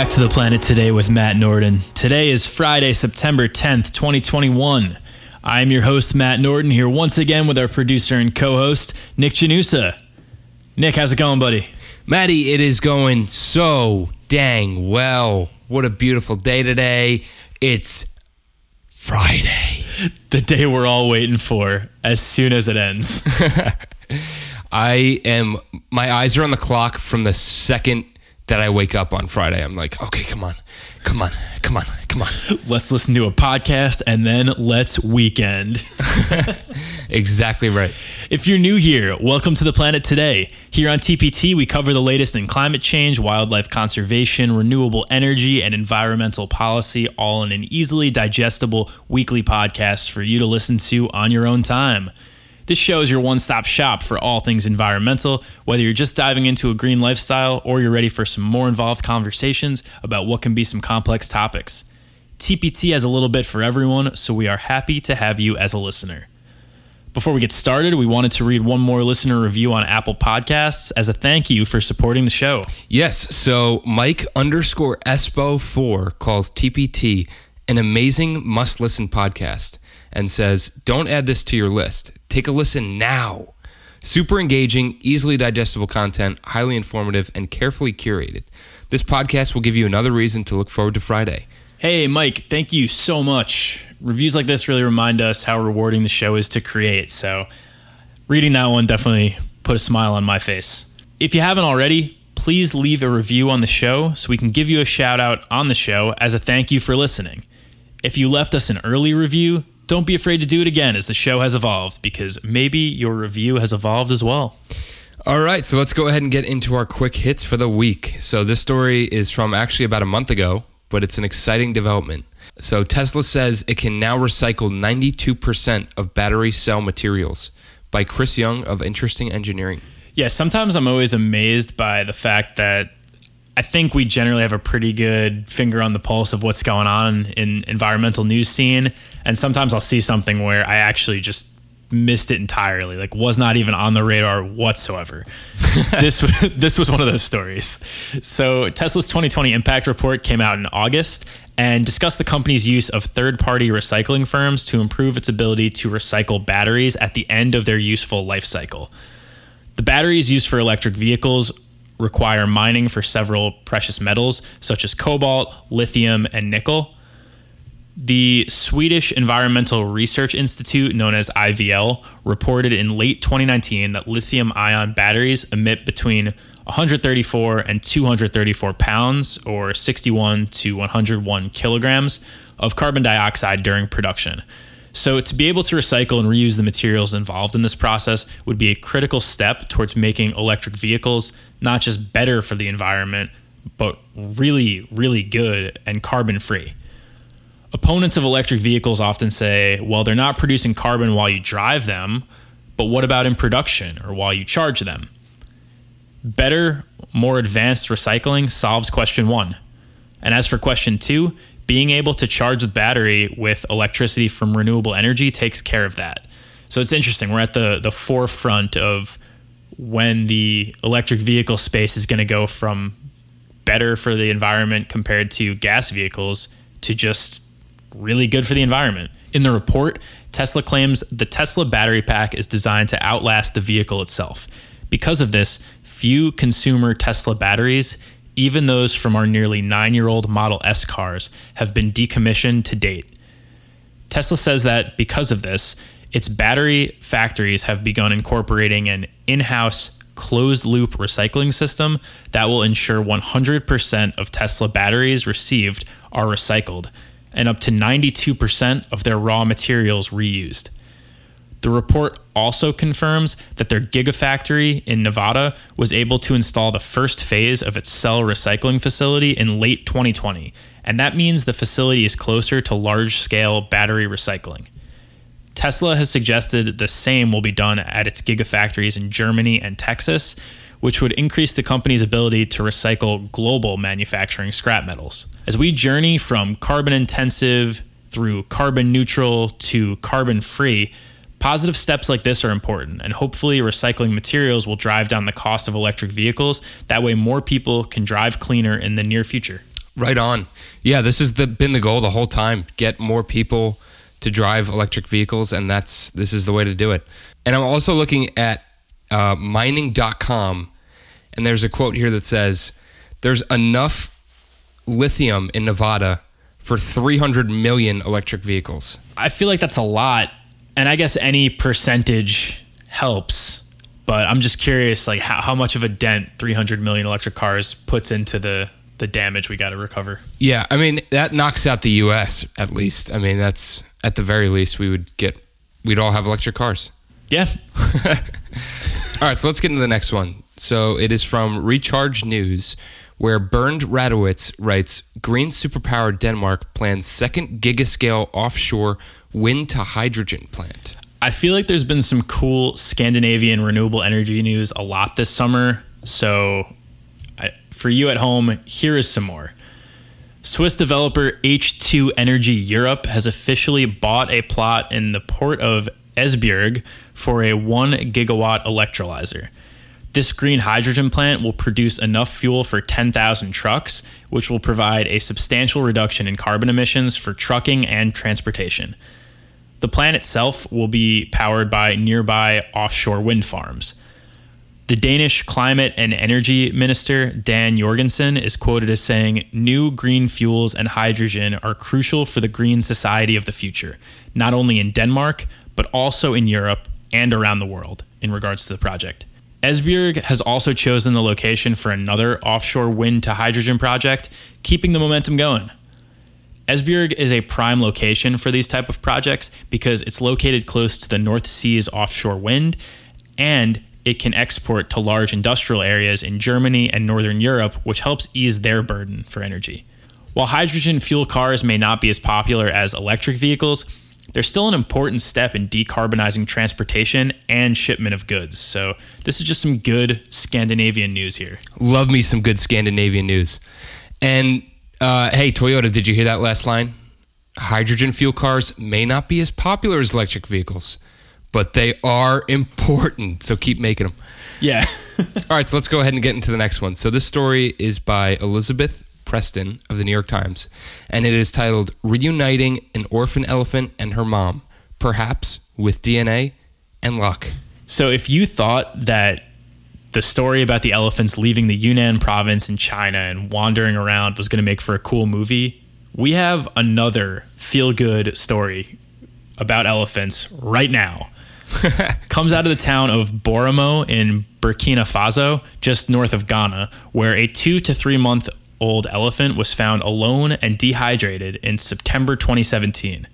Back to the planet today with Matt Norden. Today is Friday, September 10th, 2021. I'm your host, Matt Norden, here once again with our producer and co host, Nick Janusa. Nick, how's it going, buddy? Maddie, it is going so dang well. What a beautiful day today. It's Friday. The day we're all waiting for as soon as it ends. I am, my eyes are on the clock from the second that I wake up on Friday. I'm like, okay, come on, come on, come on, come on. let's listen to a podcast and then let's weekend. exactly right. If you're new here, welcome to the planet today. Here on TPT, we cover the latest in climate change, wildlife conservation, renewable energy, and environmental policy, all in an easily digestible weekly podcast for you to listen to on your own time. This show is your one stop shop for all things environmental, whether you're just diving into a green lifestyle or you're ready for some more involved conversations about what can be some complex topics. TPT has a little bit for everyone, so we are happy to have you as a listener. Before we get started, we wanted to read one more listener review on Apple Podcasts as a thank you for supporting the show. Yes, so Mike underscore Espo4 calls TPT an amazing must listen podcast and says, Don't add this to your list. Take a listen now. Super engaging, easily digestible content, highly informative, and carefully curated. This podcast will give you another reason to look forward to Friday. Hey, Mike, thank you so much. Reviews like this really remind us how rewarding the show is to create. So, reading that one definitely put a smile on my face. If you haven't already, please leave a review on the show so we can give you a shout out on the show as a thank you for listening. If you left us an early review, don't be afraid to do it again as the show has evolved because maybe your review has evolved as well. All right, so let's go ahead and get into our quick hits for the week. So, this story is from actually about a month ago, but it's an exciting development. So, Tesla says it can now recycle 92% of battery cell materials by Chris Young of Interesting Engineering. Yeah, sometimes I'm always amazed by the fact that I think we generally have a pretty good finger on the pulse of what's going on in environmental news scene. And sometimes I'll see something where I actually just missed it entirely, like was not even on the radar whatsoever. this this was one of those stories. So Tesla's 2020 impact report came out in August and discussed the company's use of third-party recycling firms to improve its ability to recycle batteries at the end of their useful life cycle. The batteries used for electric vehicles require mining for several precious metals such as cobalt, lithium, and nickel. The Swedish Environmental Research Institute, known as IVL, reported in late 2019 that lithium ion batteries emit between 134 and 234 pounds, or 61 to 101 kilograms, of carbon dioxide during production. So, to be able to recycle and reuse the materials involved in this process would be a critical step towards making electric vehicles not just better for the environment, but really, really good and carbon free. Opponents of electric vehicles often say, well, they're not producing carbon while you drive them, but what about in production or while you charge them? Better, more advanced recycling solves question one. And as for question two, being able to charge the battery with electricity from renewable energy takes care of that. So it's interesting. We're at the, the forefront of when the electric vehicle space is going to go from better for the environment compared to gas vehicles to just really good for the environment. In the report, Tesla claims the Tesla battery pack is designed to outlast the vehicle itself. Because of this, few consumer Tesla batteries even those from our nearly nine year old Model S cars, have been decommissioned to date. Tesla says that because of this, its battery factories have begun incorporating an in house closed loop recycling system that will ensure 100% of Tesla batteries received are recycled and up to 92% of their raw materials reused. The report also confirms that their Gigafactory in Nevada was able to install the first phase of its cell recycling facility in late 2020, and that means the facility is closer to large scale battery recycling. Tesla has suggested the same will be done at its Gigafactories in Germany and Texas, which would increase the company's ability to recycle global manufacturing scrap metals. As we journey from carbon intensive through carbon neutral to carbon free, Positive steps like this are important, and hopefully, recycling materials will drive down the cost of electric vehicles. That way, more people can drive cleaner in the near future. Right on. Yeah, this has the, been the goal the whole time. Get more people to drive electric vehicles, and that's this is the way to do it. And I'm also looking at uh, mining.com, and there's a quote here that says, "There's enough lithium in Nevada for 300 million electric vehicles." I feel like that's a lot, and I guess any percentage helps. But I'm just curious, like how, how much of a dent 300 million electric cars puts into the the damage we got to recover. Yeah, I mean that knocks out the U.S. at least. I mean that's at the very least we would get we'd all have electric cars. Yeah. all right, so let's get into the next one. So it is from Recharge News, where Bernd Radowitz writes Green Superpower Denmark plans second gigascale offshore wind to hydrogen plant. I feel like there's been some cool Scandinavian renewable energy news a lot this summer. So I, for you at home, here is some more. Swiss developer H2 Energy Europe has officially bought a plot in the port of Esbjerg for a 1 gigawatt electrolyzer. This green hydrogen plant will produce enough fuel for 10,000 trucks, which will provide a substantial reduction in carbon emissions for trucking and transportation. The plant itself will be powered by nearby offshore wind farms. The Danish climate and energy minister, Dan Jorgensen, is quoted as saying New green fuels and hydrogen are crucial for the green society of the future, not only in Denmark, but also in Europe and around the world in regards to the project. Esbjerg has also chosen the location for another offshore wind to hydrogen project, keeping the momentum going. Esbjerg is a prime location for these type of projects because it's located close to the North Sea's offshore wind and it can export to large industrial areas in Germany and Northern Europe, which helps ease their burden for energy. While hydrogen fuel cars may not be as popular as electric vehicles, they're still an important step in decarbonizing transportation and shipment of goods. So, this is just some good Scandinavian news here. Love me some good Scandinavian news. And uh, hey, Toyota, did you hear that last line? Hydrogen fuel cars may not be as popular as electric vehicles but they are important. So keep making them. Yeah. All right, so let's go ahead and get into the next one. So this story is by Elizabeth Preston of the New York Times, and it is titled Reuniting an Orphan Elephant and Her Mom, Perhaps with DNA and Luck. So if you thought that the story about the elephants leaving the Yunnan province in China and wandering around was going to make for a cool movie, we have another feel good story about elephants right now. comes out of the town of Boromo in Burkina Faso, just north of Ghana, where a two to three month old elephant was found alone and dehydrated in September 2017.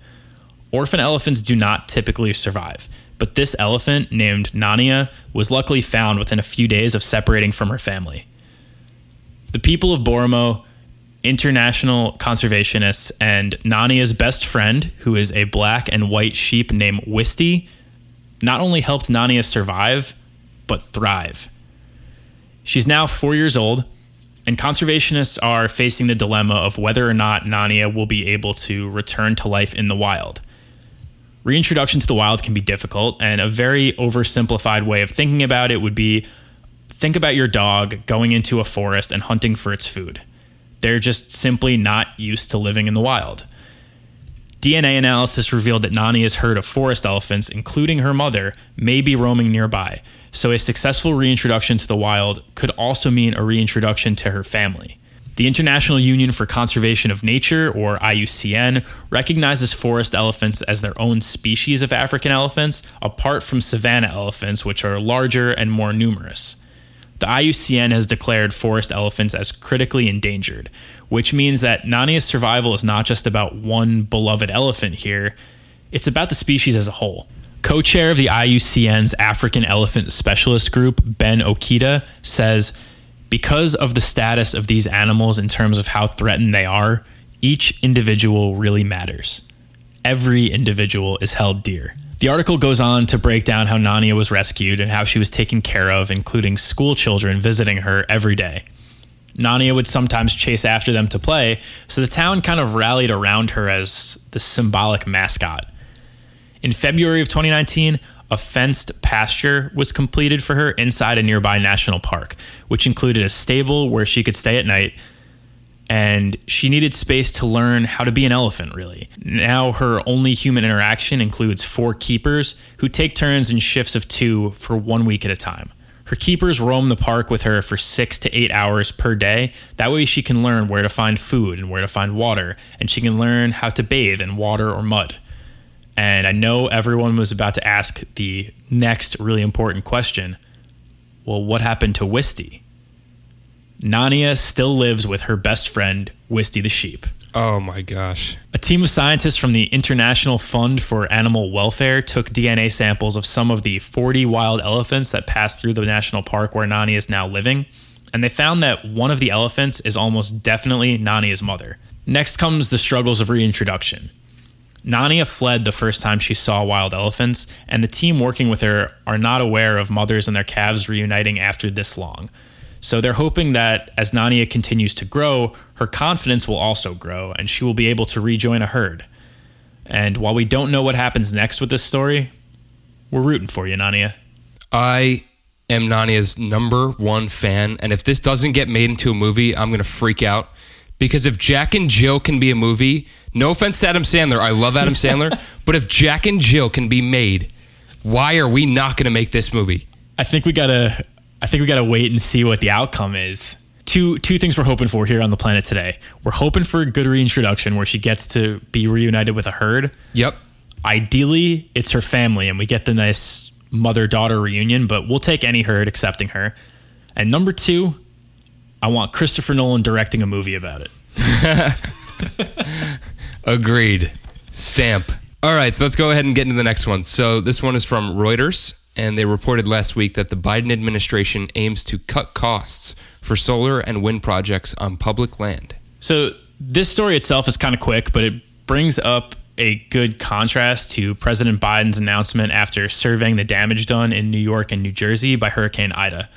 Orphan elephants do not typically survive, but this elephant, named Nania, was luckily found within a few days of separating from her family. The people of Boromo, international conservationists, and Nania's best friend, who is a black and white sheep named Wisty, not only helped Nania survive, but thrive. She's now four years old, and conservationists are facing the dilemma of whether or not Nania will be able to return to life in the wild. Reintroduction to the wild can be difficult, and a very oversimplified way of thinking about it would be think about your dog going into a forest and hunting for its food. They're just simply not used to living in the wild. DNA analysis revealed that Nania's herd of forest elephants, including her mother, may be roaming nearby, so a successful reintroduction to the wild could also mean a reintroduction to her family. The International Union for Conservation of Nature, or IUCN, recognizes forest elephants as their own species of African elephants, apart from savanna elephants, which are larger and more numerous. The IUCN has declared forest elephants as critically endangered, which means that Nania's survival is not just about one beloved elephant here, it's about the species as a whole. Co chair of the IUCN's African Elephant Specialist Group, Ben Okita, says because of the status of these animals in terms of how threatened they are, each individual really matters. Every individual is held dear. The article goes on to break down how Nania was rescued and how she was taken care of, including school children visiting her every day. Nania would sometimes chase after them to play, so the town kind of rallied around her as the symbolic mascot. In February of 2019, a fenced pasture was completed for her inside a nearby national park, which included a stable where she could stay at night. And she needed space to learn how to be an elephant, really. Now, her only human interaction includes four keepers who take turns in shifts of two for one week at a time. Her keepers roam the park with her for six to eight hours per day. That way, she can learn where to find food and where to find water, and she can learn how to bathe in water or mud. And I know everyone was about to ask the next really important question well, what happened to Wisty? Nania still lives with her best friend, Wisty the sheep. Oh my gosh. A team of scientists from the International Fund for Animal Welfare took DNA samples of some of the 40 wild elephants that passed through the national park where Nania is now living, and they found that one of the elephants is almost definitely Nania's mother. Next comes the struggles of reintroduction. Nania fled the first time she saw wild elephants, and the team working with her are not aware of mothers and their calves reuniting after this long. So they're hoping that as Nania continues to grow, her confidence will also grow and she will be able to rejoin a herd. And while we don't know what happens next with this story, we're rooting for you, Nania. I am Nania's number one fan, and if this doesn't get made into a movie, I'm gonna freak out. Because if Jack and Jill can be a movie, no offense to Adam Sandler, I love Adam Sandler, but if Jack and Jill can be made, why are we not gonna make this movie? I think we gotta I think we gotta wait and see what the outcome is. Two two things we're hoping for here on the planet today. We're hoping for a good reintroduction where she gets to be reunited with a herd. Yep. Ideally, it's her family and we get the nice mother daughter reunion, but we'll take any herd accepting her. And number two, I want Christopher Nolan directing a movie about it. Agreed. Stamp. All right, so let's go ahead and get into the next one. So this one is from Reuters, and they reported last week that the Biden administration aims to cut costs for solar and wind projects on public land. So this story itself is kind of quick, but it brings up a good contrast to President Biden's announcement after surveying the damage done in New York and New Jersey by Hurricane Ida.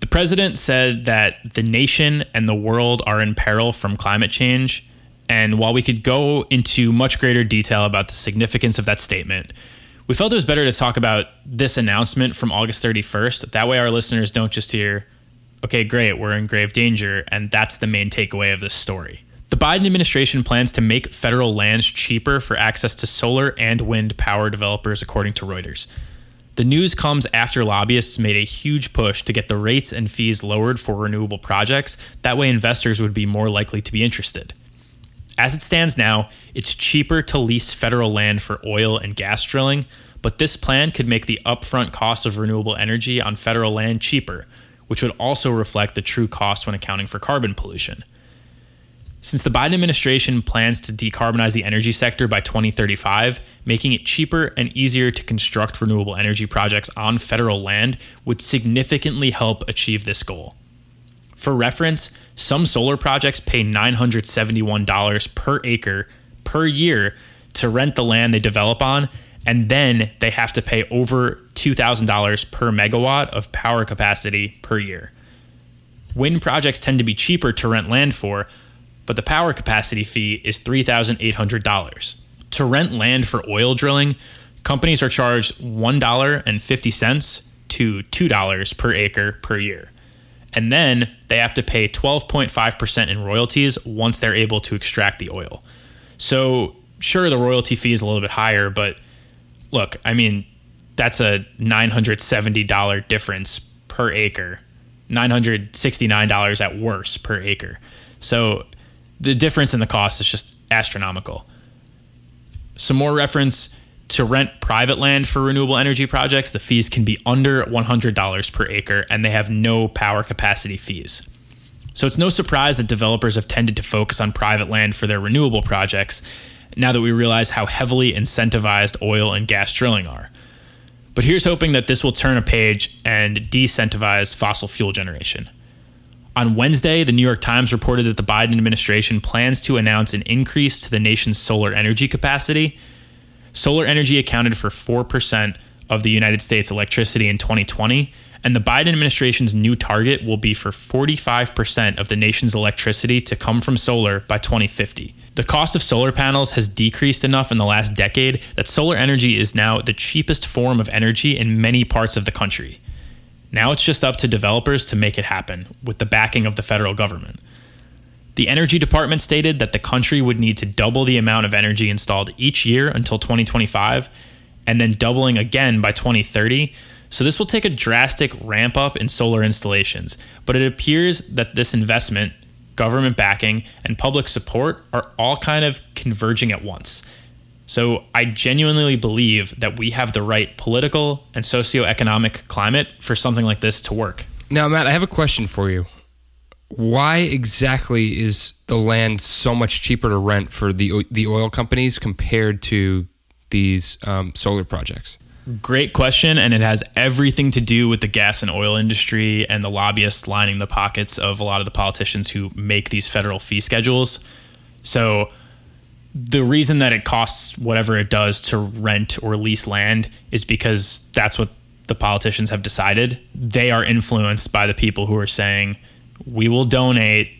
The president said that the nation and the world are in peril from climate change. And while we could go into much greater detail about the significance of that statement, we felt it was better to talk about this announcement from August 31st. That way, our listeners don't just hear, okay, great, we're in grave danger, and that's the main takeaway of this story. The Biden administration plans to make federal lands cheaper for access to solar and wind power developers, according to Reuters. The news comes after lobbyists made a huge push to get the rates and fees lowered for renewable projects. That way, investors would be more likely to be interested. As it stands now, it's cheaper to lease federal land for oil and gas drilling, but this plan could make the upfront cost of renewable energy on federal land cheaper, which would also reflect the true cost when accounting for carbon pollution. Since the Biden administration plans to decarbonize the energy sector by 2035, making it cheaper and easier to construct renewable energy projects on federal land would significantly help achieve this goal. For reference, some solar projects pay $971 per acre per year to rent the land they develop on, and then they have to pay over $2,000 per megawatt of power capacity per year. Wind projects tend to be cheaper to rent land for, but the power capacity fee is $3,800. To rent land for oil drilling, companies are charged $1.50 to $2 per acre per year. And then they have to pay 12.5% in royalties once they're able to extract the oil. So, sure, the royalty fee is a little bit higher, but look, I mean, that's a $970 difference per acre, $969 at worst per acre. So, the difference in the cost is just astronomical. Some more reference to rent private land for renewable energy projects, the fees can be under $100 per acre and they have no power capacity fees. So it's no surprise that developers have tended to focus on private land for their renewable projects now that we realize how heavily incentivized oil and gas drilling are. But here's hoping that this will turn a page and decentivize fossil fuel generation. On Wednesday, the New York Times reported that the Biden administration plans to announce an increase to the nation's solar energy capacity Solar energy accounted for 4% of the United States electricity in 2020, And the Biden administration's new target will be for 45% of the nation's electricity to come from solar by 2050. The cost of solar panels has decreased enough in the last decade that solar energy is now the cheapest form of energy in many parts of the country. Now it's just up to developers to make it happen with the backing of the federal government. The Energy Department stated that the country would need to double the amount of energy installed each year until 2025 and then doubling again by 2030 so this will take a drastic ramp up in solar installations, but it appears that this investment, government backing, and public support are all kind of converging at once. So I genuinely believe that we have the right political and socioeconomic climate for something like this to work. Now, Matt, I have a question for you. Why exactly is the land so much cheaper to rent for the the oil companies compared to these um, solar projects? Great question, and it has everything to do with the gas and oil industry and the lobbyists lining the pockets of a lot of the politicians who make these federal fee schedules. So, the reason that it costs whatever it does to rent or lease land is because that's what the politicians have decided. They are influenced by the people who are saying, we will donate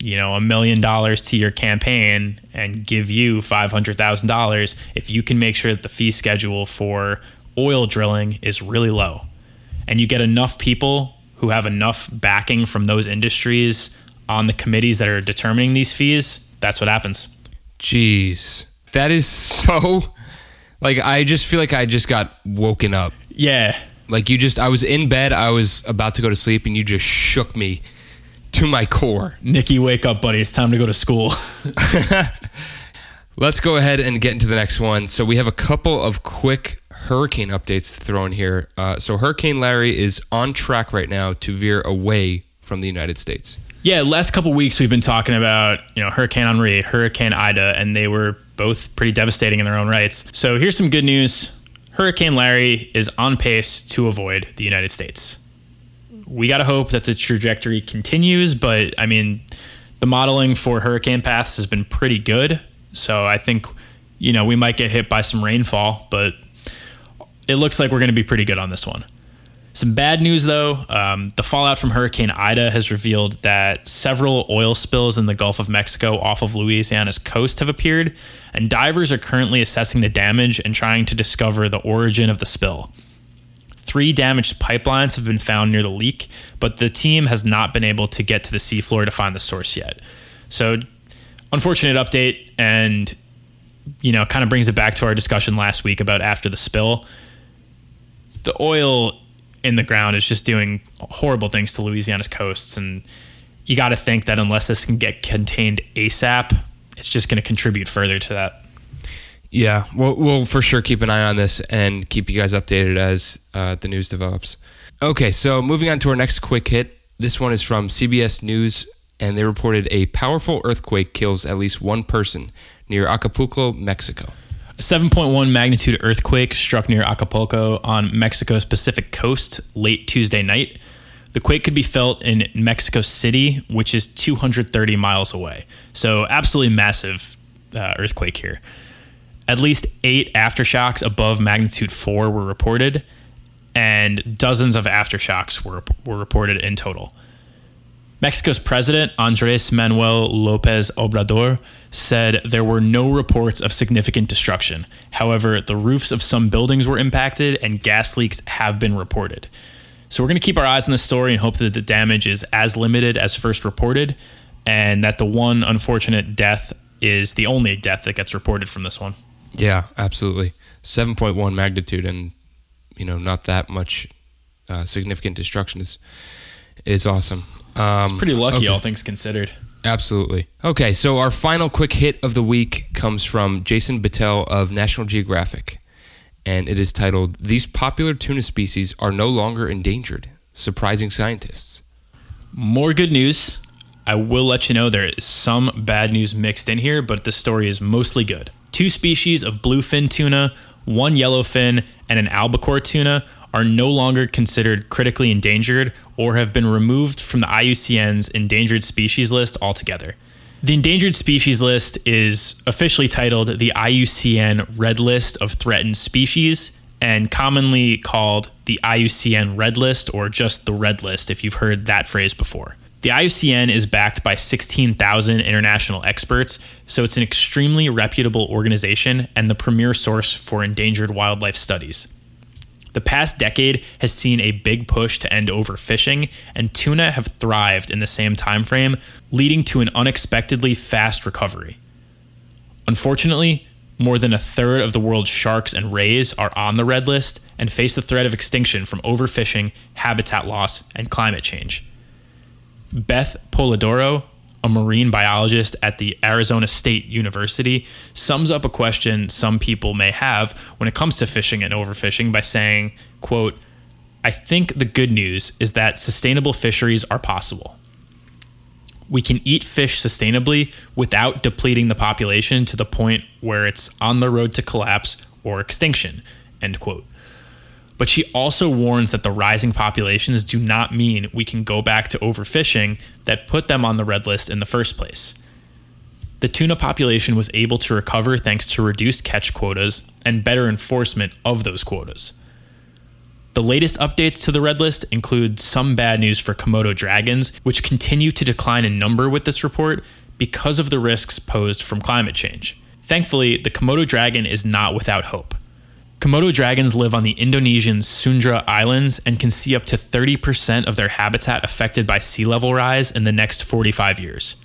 you know a million dollars to your campaign and give you $500,000 if you can make sure that the fee schedule for oil drilling is really low and you get enough people who have enough backing from those industries on the committees that are determining these fees that's what happens jeez that is so like i just feel like i just got woken up yeah like you just i was in bed i was about to go to sleep and you just shook me to my core. Nikki, wake up, buddy. It's time to go to school. Let's go ahead and get into the next one. So, we have a couple of quick hurricane updates to throw in here. Uh, so, Hurricane Larry is on track right now to veer away from the United States. Yeah, last couple weeks we've been talking about, you know, Hurricane Henri, Hurricane Ida, and they were both pretty devastating in their own rights. So, here's some good news. Hurricane Larry is on pace to avoid the United States we got to hope that the trajectory continues. But I mean, the modeling for hurricane paths has been pretty good. So I think, you know, we might get hit by some rainfall, but it looks like we're going to be pretty good on this one. Some bad news though um, the fallout from Hurricane Ida has revealed that several oil spills in the Gulf of Mexico off of Louisiana's coast have appeared, and divers are currently assessing the damage and trying to discover the origin of the spill. Three damaged pipelines have been found near the leak, but the team has not been able to get to the seafloor to find the source yet. So, unfortunate update, and you know, kind of brings it back to our discussion last week about after the spill. The oil in the ground is just doing horrible things to Louisiana's coasts, and you got to think that unless this can get contained ASAP, it's just going to contribute further to that. Yeah, we'll, we'll for sure keep an eye on this and keep you guys updated as uh, the news develops. Okay, so moving on to our next quick hit. This one is from CBS News, and they reported a powerful earthquake kills at least one person near Acapulco, Mexico. A 7.1 magnitude earthquake struck near Acapulco on Mexico's Pacific coast late Tuesday night. The quake could be felt in Mexico City, which is 230 miles away. So, absolutely massive uh, earthquake here. At least eight aftershocks above magnitude four were reported, and dozens of aftershocks were, were reported in total. Mexico's president, Andres Manuel Lopez Obrador, said there were no reports of significant destruction. However, the roofs of some buildings were impacted and gas leaks have been reported. So we're going to keep our eyes on this story and hope that the damage is as limited as first reported and that the one unfortunate death is the only death that gets reported from this one. Yeah, absolutely. 7.1 magnitude and you know not that much uh, significant destruction is is awesome. Um, it's pretty lucky, okay. all things considered. Absolutely. Okay, so our final quick hit of the week comes from Jason Bittel of National Geographic, and it is titled "These popular tuna species are no longer endangered." Surprising scientists. More good news. I will let you know there is some bad news mixed in here, but the story is mostly good. Two species of bluefin tuna, one yellowfin, and an albacore tuna are no longer considered critically endangered or have been removed from the IUCN's endangered species list altogether. The endangered species list is officially titled the IUCN Red List of Threatened Species, and commonly called the IUCN Red List or just the Red List if you've heard that phrase before. The IUCN is backed by 16,000 international experts, so it's an extremely reputable organization and the premier source for endangered wildlife studies. The past decade has seen a big push to end overfishing, and tuna have thrived in the same time frame, leading to an unexpectedly fast recovery. Unfortunately, more than a third of the world's sharks and rays are on the red list and face the threat of extinction from overfishing, habitat loss, and climate change. Beth Polidoro, a marine biologist at the Arizona State University, sums up a question some people may have when it comes to fishing and overfishing by saying, quote, I think the good news is that sustainable fisheries are possible. We can eat fish sustainably without depleting the population to the point where it's on the road to collapse or extinction, end quote. But she also warns that the rising populations do not mean we can go back to overfishing that put them on the red list in the first place. The tuna population was able to recover thanks to reduced catch quotas and better enforcement of those quotas. The latest updates to the red list include some bad news for Komodo dragons, which continue to decline in number with this report because of the risks posed from climate change. Thankfully, the Komodo dragon is not without hope. Komodo dragons live on the Indonesian Sunda Islands and can see up to 30% of their habitat affected by sea level rise in the next 45 years.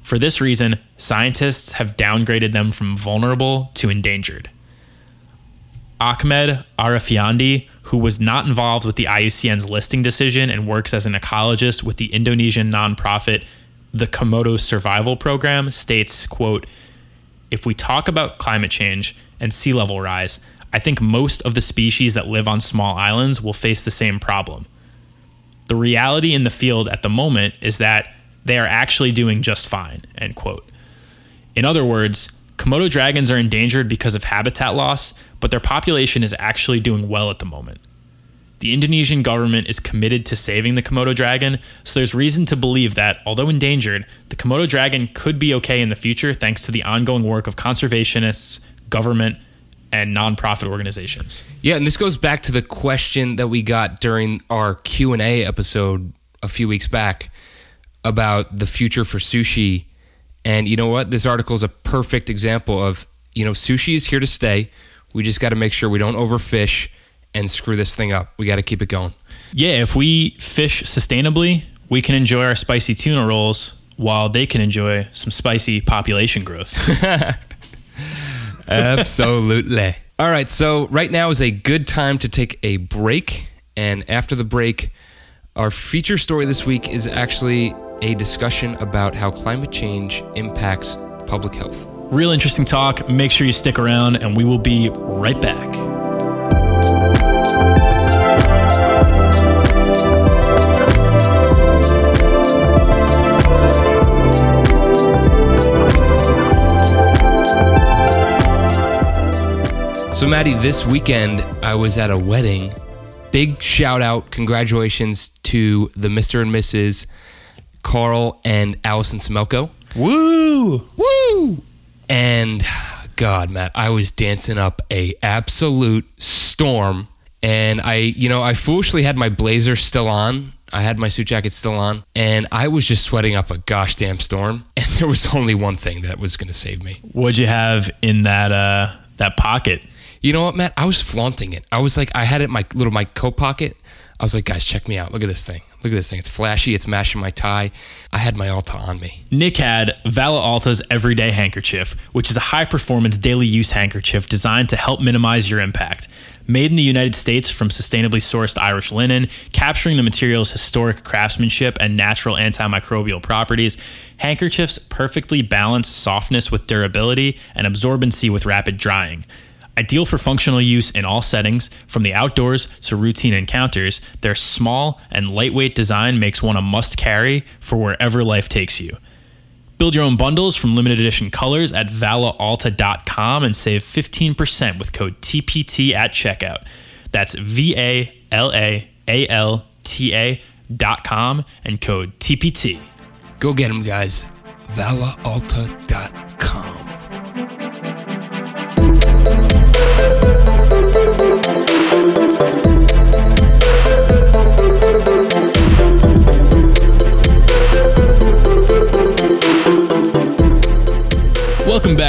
For this reason, scientists have downgraded them from vulnerable to endangered. Ahmed Ariefiandy, who was not involved with the IUCN's listing decision and works as an ecologist with the Indonesian nonprofit the Komodo Survival Program, states, quote, if we talk about climate change and sea level rise, I think most of the species that live on small islands will face the same problem. The reality in the field at the moment is that they are actually doing just fine, end quote. In other words, Komodo dragons are endangered because of habitat loss, but their population is actually doing well at the moment. The Indonesian government is committed to saving the Komodo dragon, so there's reason to believe that, although endangered, the Komodo dragon could be okay in the future thanks to the ongoing work of conservationists, government, and nonprofit organizations. Yeah, and this goes back to the question that we got during our Q&A episode a few weeks back about the future for sushi. And you know what? This article is a perfect example of, you know, sushi is here to stay. We just got to make sure we don't overfish and screw this thing up. We got to keep it going. Yeah, if we fish sustainably, we can enjoy our spicy tuna rolls while they can enjoy some spicy population growth. Absolutely. All right, so right now is a good time to take a break. And after the break, our feature story this week is actually a discussion about how climate change impacts public health. Real interesting talk. Make sure you stick around, and we will be right back. So, Maddie, this weekend I was at a wedding. Big shout out, congratulations to the Mr. and Mrs. Carl and Allison Smelko. Woo! Woo! And God, Matt, I was dancing up a absolute storm. And I, you know, I foolishly had my blazer still on. I had my suit jacket still on, and I was just sweating up a gosh damn storm. And there was only one thing that was going to save me. What'd you have in that uh, that pocket? You know what, Matt? I was flaunting it. I was like, I had it in my little my coat pocket. I was like, guys, check me out. Look at this thing. Look at this thing. It's flashy. It's mashing my tie. I had my Alta on me. Nick had Vala Alta's Everyday Handkerchief, which is a high performance daily use handkerchief designed to help minimize your impact. Made in the United States from sustainably sourced Irish linen, capturing the material's historic craftsmanship and natural antimicrobial properties, handkerchiefs perfectly balance softness with durability and absorbency with rapid drying. Ideal for functional use in all settings, from the outdoors to routine encounters, their small and lightweight design makes one a must carry for wherever life takes you. Build your own bundles from limited edition colors at valaalta.com and save 15% with code TPT at checkout. That's V A L A A L T A dot com and code TPT. Go get them, guys. valaalta.com.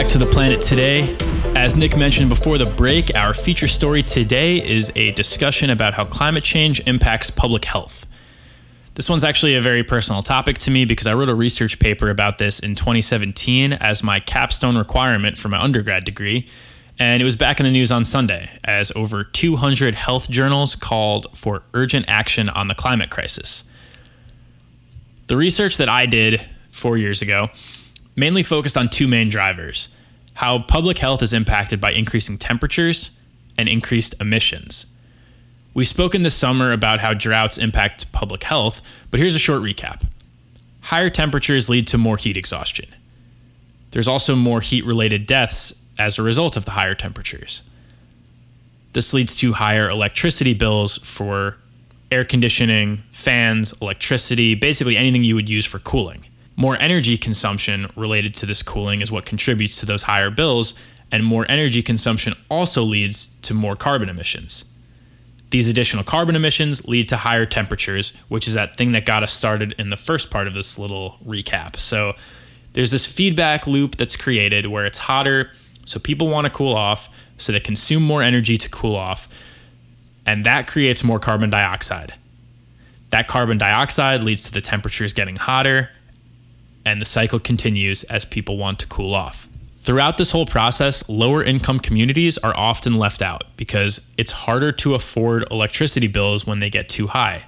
to the planet today. As Nick mentioned before the break, our feature story today is a discussion about how climate change impacts public health. This one's actually a very personal topic to me because I wrote a research paper about this in 2017 as my capstone requirement for my undergrad degree. And it was back in the news on Sunday as over 200 health journals called for urgent action on the climate crisis. The research that I did four years ago mainly focused on two main drivers how public health is impacted by increasing temperatures and increased emissions. We've spoken this summer about how droughts impact public health, but here's a short recap. Higher temperatures lead to more heat exhaustion. There's also more heat related deaths as a result of the higher temperatures. This leads to higher electricity bills for air conditioning, fans, electricity, basically anything you would use for cooling. More energy consumption related to this cooling is what contributes to those higher bills, and more energy consumption also leads to more carbon emissions. These additional carbon emissions lead to higher temperatures, which is that thing that got us started in the first part of this little recap. So there's this feedback loop that's created where it's hotter, so people want to cool off, so they consume more energy to cool off, and that creates more carbon dioxide. That carbon dioxide leads to the temperatures getting hotter, and the cycle continues as people want to cool off. Throughout this whole process, lower income communities are often left out because it's harder to afford electricity bills when they get too high.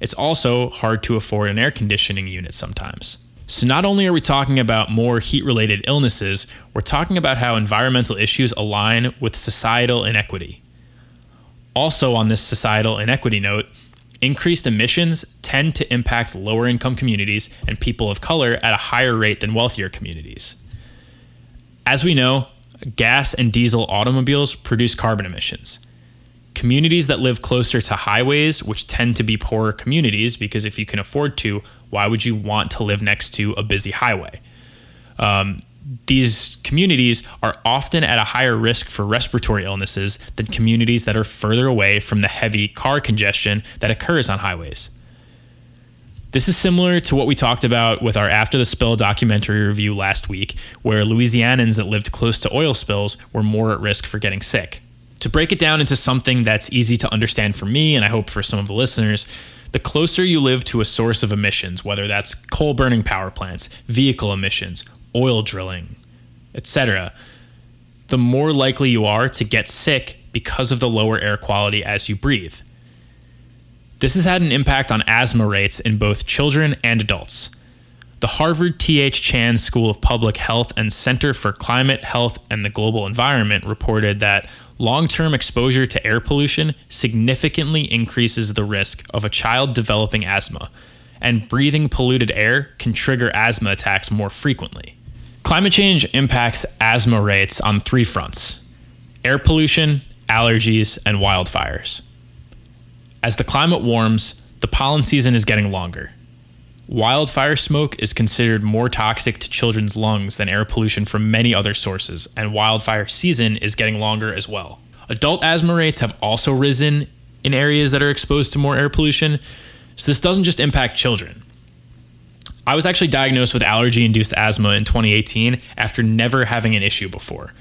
It's also hard to afford an air conditioning unit sometimes. So, not only are we talking about more heat related illnesses, we're talking about how environmental issues align with societal inequity. Also, on this societal inequity note, Increased emissions tend to impact lower income communities and people of color at a higher rate than wealthier communities. As we know, gas and diesel automobiles produce carbon emissions. Communities that live closer to highways, which tend to be poorer communities, because if you can afford to, why would you want to live next to a busy highway? Um, these communities are often at a higher risk for respiratory illnesses than communities that are further away from the heavy car congestion that occurs on highways. This is similar to what we talked about with our After the Spill documentary review last week, where Louisianans that lived close to oil spills were more at risk for getting sick. To break it down into something that's easy to understand for me, and I hope for some of the listeners, the closer you live to a source of emissions, whether that's coal burning power plants, vehicle emissions, oil drilling, etc., the more likely you are to get sick because of the lower air quality as you breathe. This has had an impact on asthma rates in both children and adults. The Harvard T.H. Chan School of Public Health and Center for Climate, Health, and the Global Environment reported that long term exposure to air pollution significantly increases the risk of a child developing asthma, and breathing polluted air can trigger asthma attacks more frequently. Climate change impacts asthma rates on three fronts air pollution, allergies, and wildfires. As the climate warms, the pollen season is getting longer. Wildfire smoke is considered more toxic to children's lungs than air pollution from many other sources, and wildfire season is getting longer as well. Adult asthma rates have also risen in areas that are exposed to more air pollution, so this doesn't just impact children. I was actually diagnosed with allergy induced asthma in 2018 after never having an issue before.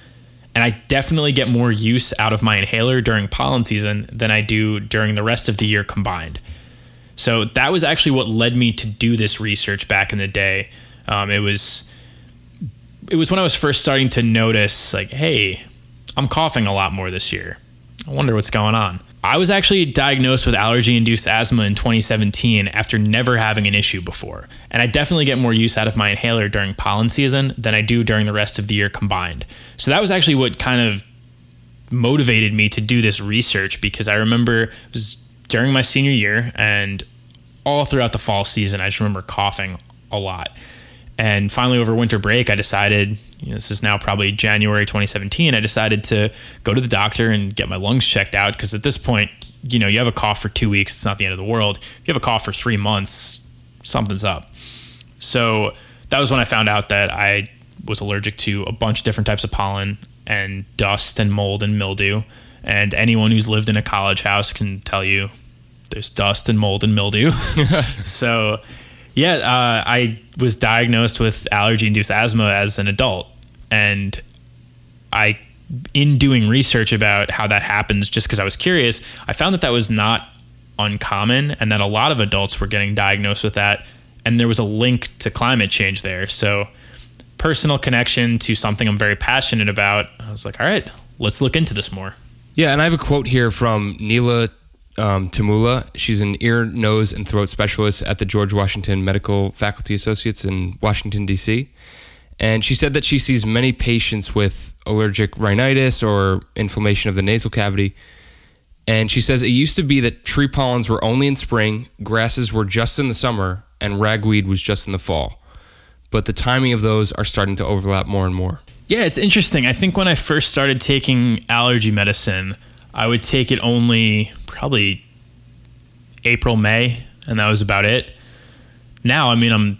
And I definitely get more use out of my inhaler during pollen season than I do during the rest of the year combined. So that was actually what led me to do this research back in the day. Um, it was it was when I was first starting to notice like, hey, I'm coughing a lot more this year. I wonder what's going on. I was actually diagnosed with allergy induced asthma in 2017 after never having an issue before. And I definitely get more use out of my inhaler during pollen season than I do during the rest of the year combined. So that was actually what kind of motivated me to do this research because I remember it was during my senior year and all throughout the fall season, I just remember coughing a lot. And finally, over winter break, I decided, you know, this is now probably January 2017, I decided to go to the doctor and get my lungs checked out because at this point, you know, you have a cough for two weeks, it's not the end of the world. If you have a cough for three months, something's up. So that was when I found out that I was allergic to a bunch of different types of pollen and dust and mold and mildew. And anyone who's lived in a college house can tell you there's dust and mold and mildew. so, yeah, uh, I was diagnosed with allergy induced asthma as an adult And I, in doing research about how that happens, just because I was curious, I found that that was not uncommon and that a lot of adults were getting diagnosed with that. And there was a link to climate change there. So, personal connection to something I'm very passionate about. I was like, all right, let's look into this more. Yeah, and I have a quote here from Neela um, Tummala. She's an ear, nose, and throat specialist at the George Washington Medical Faculty Associates in Washington, D.C. And she said that she sees many patients with allergic rhinitis or inflammation of the nasal cavity. And she says it used to be that tree pollens were only in spring, grasses were just in the summer, and ragweed was just in the fall. But the timing of those are starting to overlap more and more. Yeah, it's interesting. I think when I first started taking allergy medicine, I would take it only probably April, May, and that was about it. Now, I mean, I'm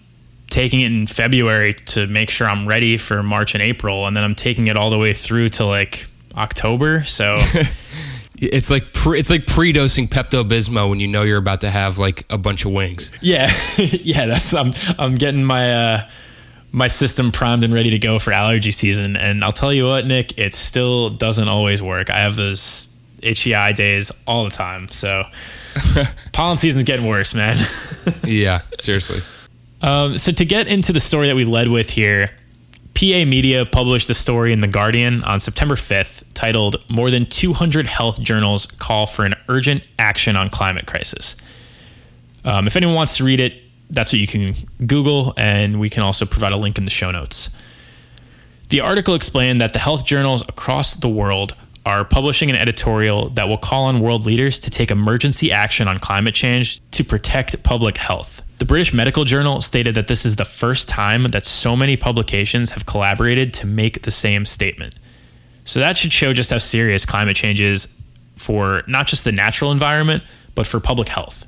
taking it in February to make sure I'm ready for March and April, and then I'm taking it all the way through to like October. So it's like pre, it's like pre-dosing Pepto Bismol when you know you're about to have like a bunch of wings. Yeah, yeah. That's I'm I'm getting my uh, my system primed and ready to go for allergy season. And I'll tell you what, Nick, it still doesn't always work. I have those eye days all the time. So pollen season's getting worse, man. yeah, seriously. Um, so to get into the story that we led with here, PA Media published a story in The Guardian on September 5th titled More Than 200 Health Journals Call for an Urgent Action on Climate Crisis. Um, if anyone wants to read it, that's what you can Google, and we can also provide a link in the show notes. The article explained that the health journals across the world are publishing an editorial that will call on world leaders to take emergency action on climate change to protect public health. The British Medical Journal stated that this is the first time that so many publications have collaborated to make the same statement. So that should show just how serious climate change is for not just the natural environment, but for public health.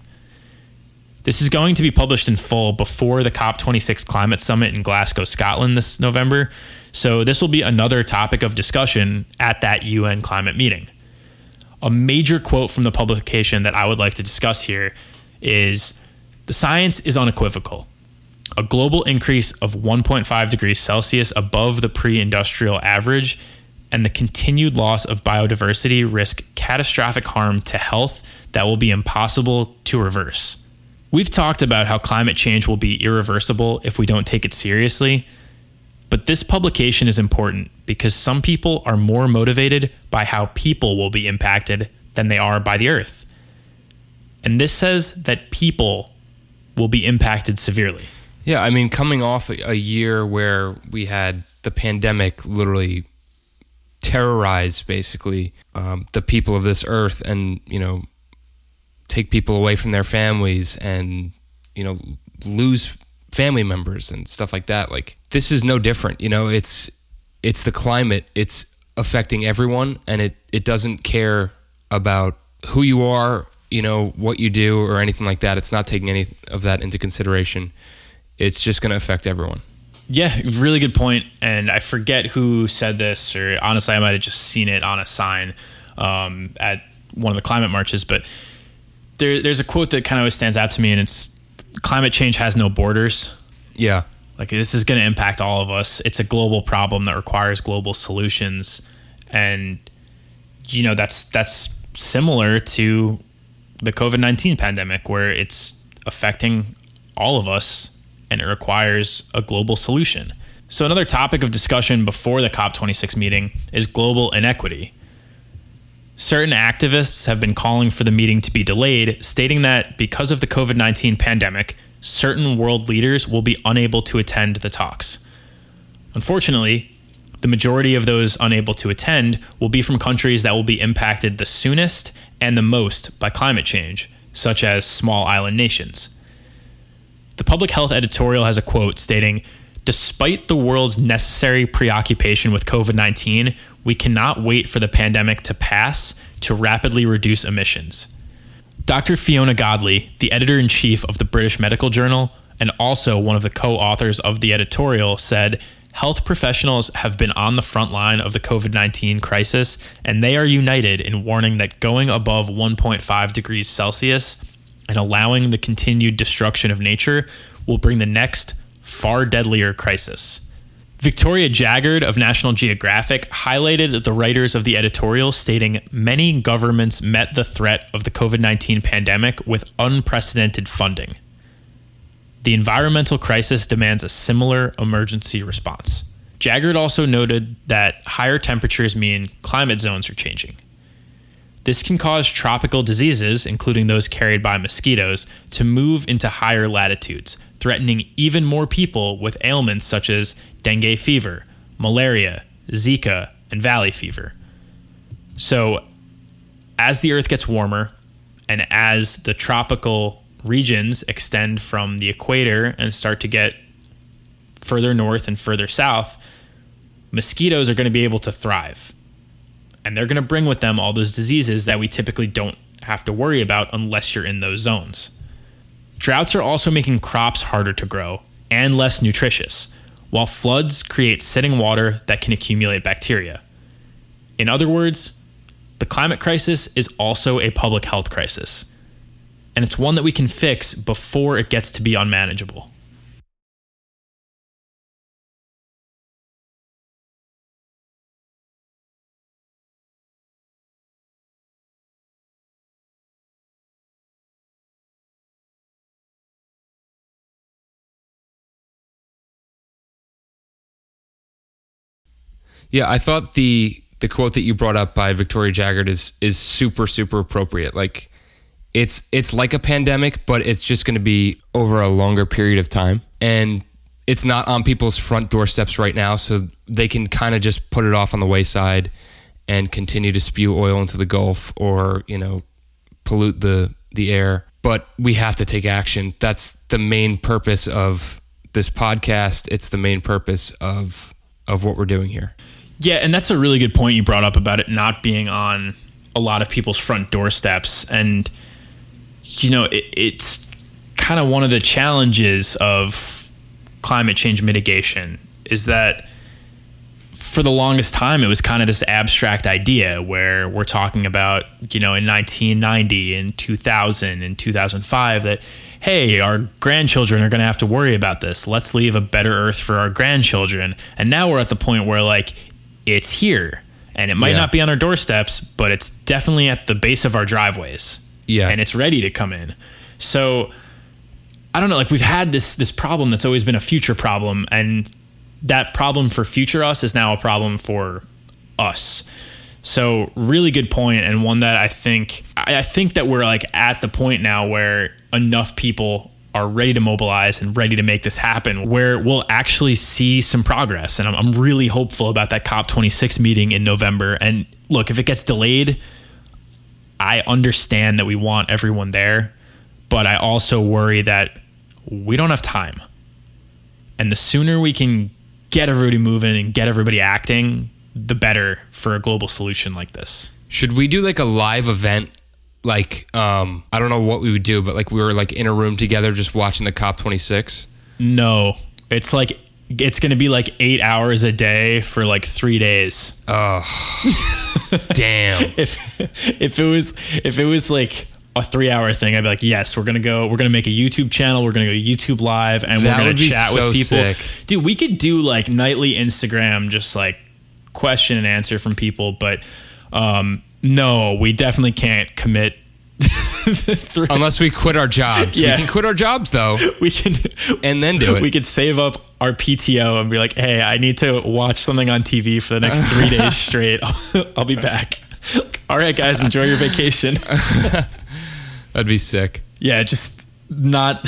This is going to be published in full before the COP26 climate summit in Glasgow, Scotland this November. So this will be another topic of discussion at that UN climate meeting. A major quote from the publication that I would like to discuss here is the science is unequivocal. A global increase of 1.5 degrees Celsius above the pre industrial average and the continued loss of biodiversity risk catastrophic harm to health that will be impossible to reverse. We've talked about how climate change will be irreversible if we don't take it seriously, but this publication is important because some people are more motivated by how people will be impacted than they are by the earth. And this says that people will be impacted severely. Yeah, I mean, coming off a year where we had the pandemic literally terrorize basically um, the people of this earth and, you know, take people away from their families and, you know, lose family members and stuff like that. Like this is no different. You know, it's it's the climate. It's affecting everyone, and it it doesn't care about who you are, you know, what you do, or anything like that. It's not taking any of that into consideration. It's just going to affect everyone. Yeah, really good point. And I forget who said this, or honestly, I might have just seen it on a sign um, at one of the climate marches. But there, there's a quote that kind of stands out to me, and it's climate change has no borders. Yeah. Like this is going to impact all of us. It's a global problem that requires global solutions. And you know, that's that's similar to the COVID-19 pandemic where it's affecting all of us and it requires a global solution. So another topic of discussion before the COP26 meeting is global inequity. Certain activists have been calling for the meeting to be delayed, stating that because of the COVID 19 pandemic, certain world leaders will be unable to attend the talks. Unfortunately, the majority of those unable to attend will be from countries that will be impacted the soonest and the most by climate change, such as small island nations. The public health editorial has a quote stating Despite the world's necessary preoccupation with COVID 19, we cannot wait for the pandemic to pass to rapidly reduce emissions. Dr. Fiona Godlee, the editor in chief of the British Medical Journal and also one of the co authors of the editorial, said health professionals have been on the front line of the COVID 19 crisis, and they are united in warning that going above 1.5 degrees Celsius and allowing the continued destruction of nature will bring the next far deadlier crisis. Victoria Jaggard of National Geographic highlighted the writers of the editorial, stating many governments met the threat of the COVID 19 pandemic with unprecedented funding. The environmental crisis demands a similar emergency response. Jaggard also noted that higher temperatures mean climate zones are changing. This can cause tropical diseases, including those carried by mosquitoes, to move into higher latitudes, threatening even more people with ailments such as dengue fever, malaria, Zika, and valley fever. So, as the earth gets warmer and as the tropical regions extend from the equator and start to get further north and further south, mosquitoes are going to be able to thrive. And they're going to bring with them all those diseases that we typically don't have to worry about unless you're in those zones. Droughts are also making crops harder to grow and less nutritious, while floods create sitting water that can accumulate bacteria. In other words, the climate crisis is also a public health crisis, and it's one that we can fix before it gets to be unmanageable. Yeah, I thought the the quote that you brought up by Victoria Jaggard is is super super appropriate. Like it's it's like a pandemic, but it's just going to be over a longer period of time and it's not on people's front doorsteps right now, so they can kind of just put it off on the wayside and continue to spew oil into the Gulf or, you know, pollute the the air. But we have to take action. That's the main purpose of this podcast. It's the main purpose of of what we're doing here. Yeah, and that's a really good point you brought up about it not being on a lot of people's front doorsteps. And, you know, it, it's kind of one of the challenges of climate change mitigation is that for the longest time, it was kind of this abstract idea where we're talking about, you know, in 1990, in 2000, in 2005, that, hey, our grandchildren are going to have to worry about this. Let's leave a better earth for our grandchildren. And now we're at the point where, like, it's here. And it might yeah. not be on our doorsteps, but it's definitely at the base of our driveways. Yeah. And it's ready to come in. So I don't know, like we've had this this problem that's always been a future problem, and that problem for future us is now a problem for us. So really good point, and one that I think I think that we're like at the point now where enough people are ready to mobilize and ready to make this happen, where we'll actually see some progress. And I'm, I'm really hopeful about that COP26 meeting in November. And look, if it gets delayed, I understand that we want everyone there, but I also worry that we don't have time. And the sooner we can get everybody moving and get everybody acting, the better for a global solution like this. Should we do like a live event like um I don't know what we would do, but like we were like in a room together just watching the COP 26? No. It's like it's to be like 8 hours a day for like 3 days. Oh. damn. If if it was if it was like a three hour thing, I'd be like, yes, we're gonna go. We're gonna make a YouTube channel. We're gonna go YouTube live, and that we're gonna chat so with people. Sick. Dude, we could do like nightly Instagram, just like question and answer from people. But um, no, we definitely can't commit. Unless we quit our jobs. Yeah. We can quit our jobs though. We can and then do it. We could save up our PTO and be like, hey, I need to watch something on TV for the next three days straight. I'll, I'll be back. All right, guys, enjoy your vacation. That'd be sick. Yeah, just not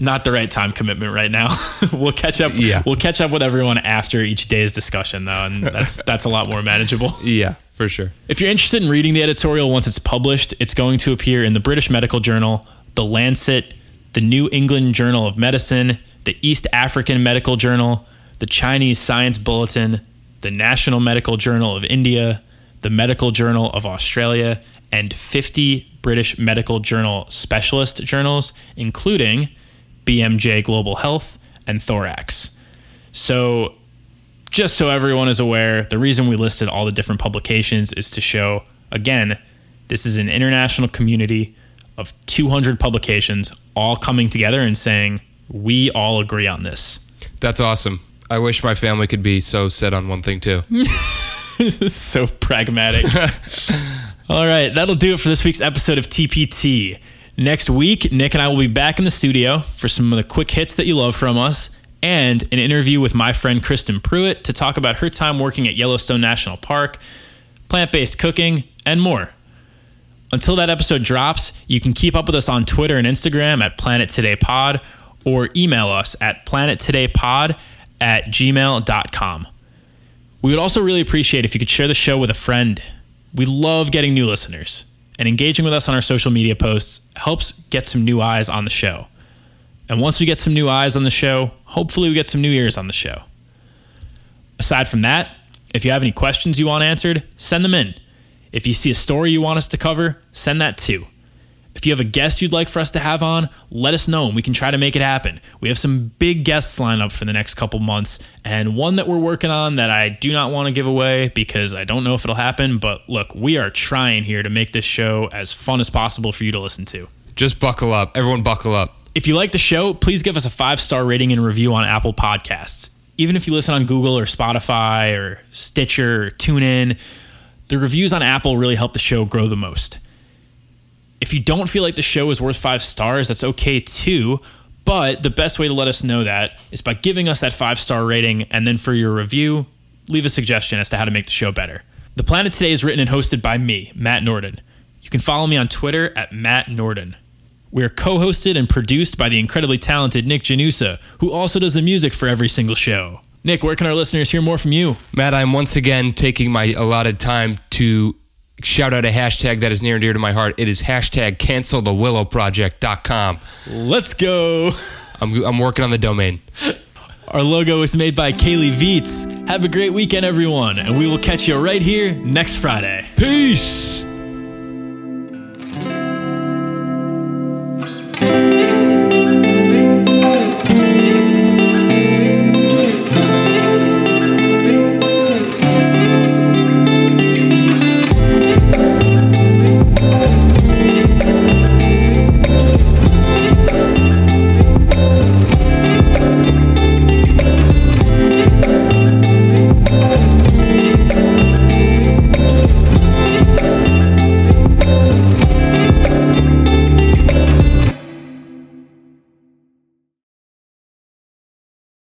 not the right time commitment right now. we'll catch up. Yeah. we'll catch up with everyone after each day's discussion though, and that's that's a lot more manageable. Yeah, for sure. If you're interested in reading the editorial once it's published, it's going to appear in the British Medical Journal, the Lancet, the New England Journal of Medicine, the East African Medical Journal, the Chinese Science Bulletin, the National Medical Journal of India, the Medical Journal of Australia, and 50 British Medical Journal specialist journals, including BMJ Global Health and Thorax. So, just so everyone is aware, the reason we listed all the different publications is to show, again, this is an international community of 200 publications all coming together and saying, we all agree on this. That's awesome. I wish my family could be so set on one thing too. so pragmatic. All right, that'll do it for this week's episode of TPT. Next week, Nick and I will be back in the studio for some of the quick hits that you love from us and an interview with my friend Kristen Pruitt to talk about her time working at Yellowstone National Park, plant based cooking, and more. Until that episode drops, you can keep up with us on Twitter and Instagram at Planet Today Pod or email us at planettodaypod at gmail.com. We would also really appreciate if you could share the show with a friend. We love getting new listeners, and engaging with us on our social media posts helps get some new eyes on the show. And once we get some new eyes on the show, hopefully we get some new ears on the show. Aside from that, if you have any questions you want answered, send them in. If you see a story you want us to cover, send that too. If you have a guest you'd like for us to have on, let us know and we can try to make it happen. We have some big guests lined up for the next couple months, and one that we're working on that I do not want to give away because I don't know if it'll happen. But look, we are trying here to make this show as fun as possible for you to listen to. Just buckle up. Everyone buckle up. If you like the show, please give us a five star rating and review on Apple Podcasts. Even if you listen on Google or Spotify or Stitcher or TuneIn, the reviews on Apple really help the show grow the most. If you don't feel like the show is worth five stars, that's okay too. But the best way to let us know that is by giving us that five star rating, and then for your review, leave a suggestion as to how to make the show better. The Planet Today is written and hosted by me, Matt Norden. You can follow me on Twitter at Matt Norden. We are co hosted and produced by the incredibly talented Nick Janusa, who also does the music for every single show. Nick, where can our listeners hear more from you? Matt, I'm once again taking my allotted time to shout out a hashtag that is near and dear to my heart. It is hashtag cancelthewillowproject.com. Let's go. I'm, I'm working on the domain. Our logo is made by Kaylee Viets. Have a great weekend, everyone, and we will catch you right here next Friday. Peace.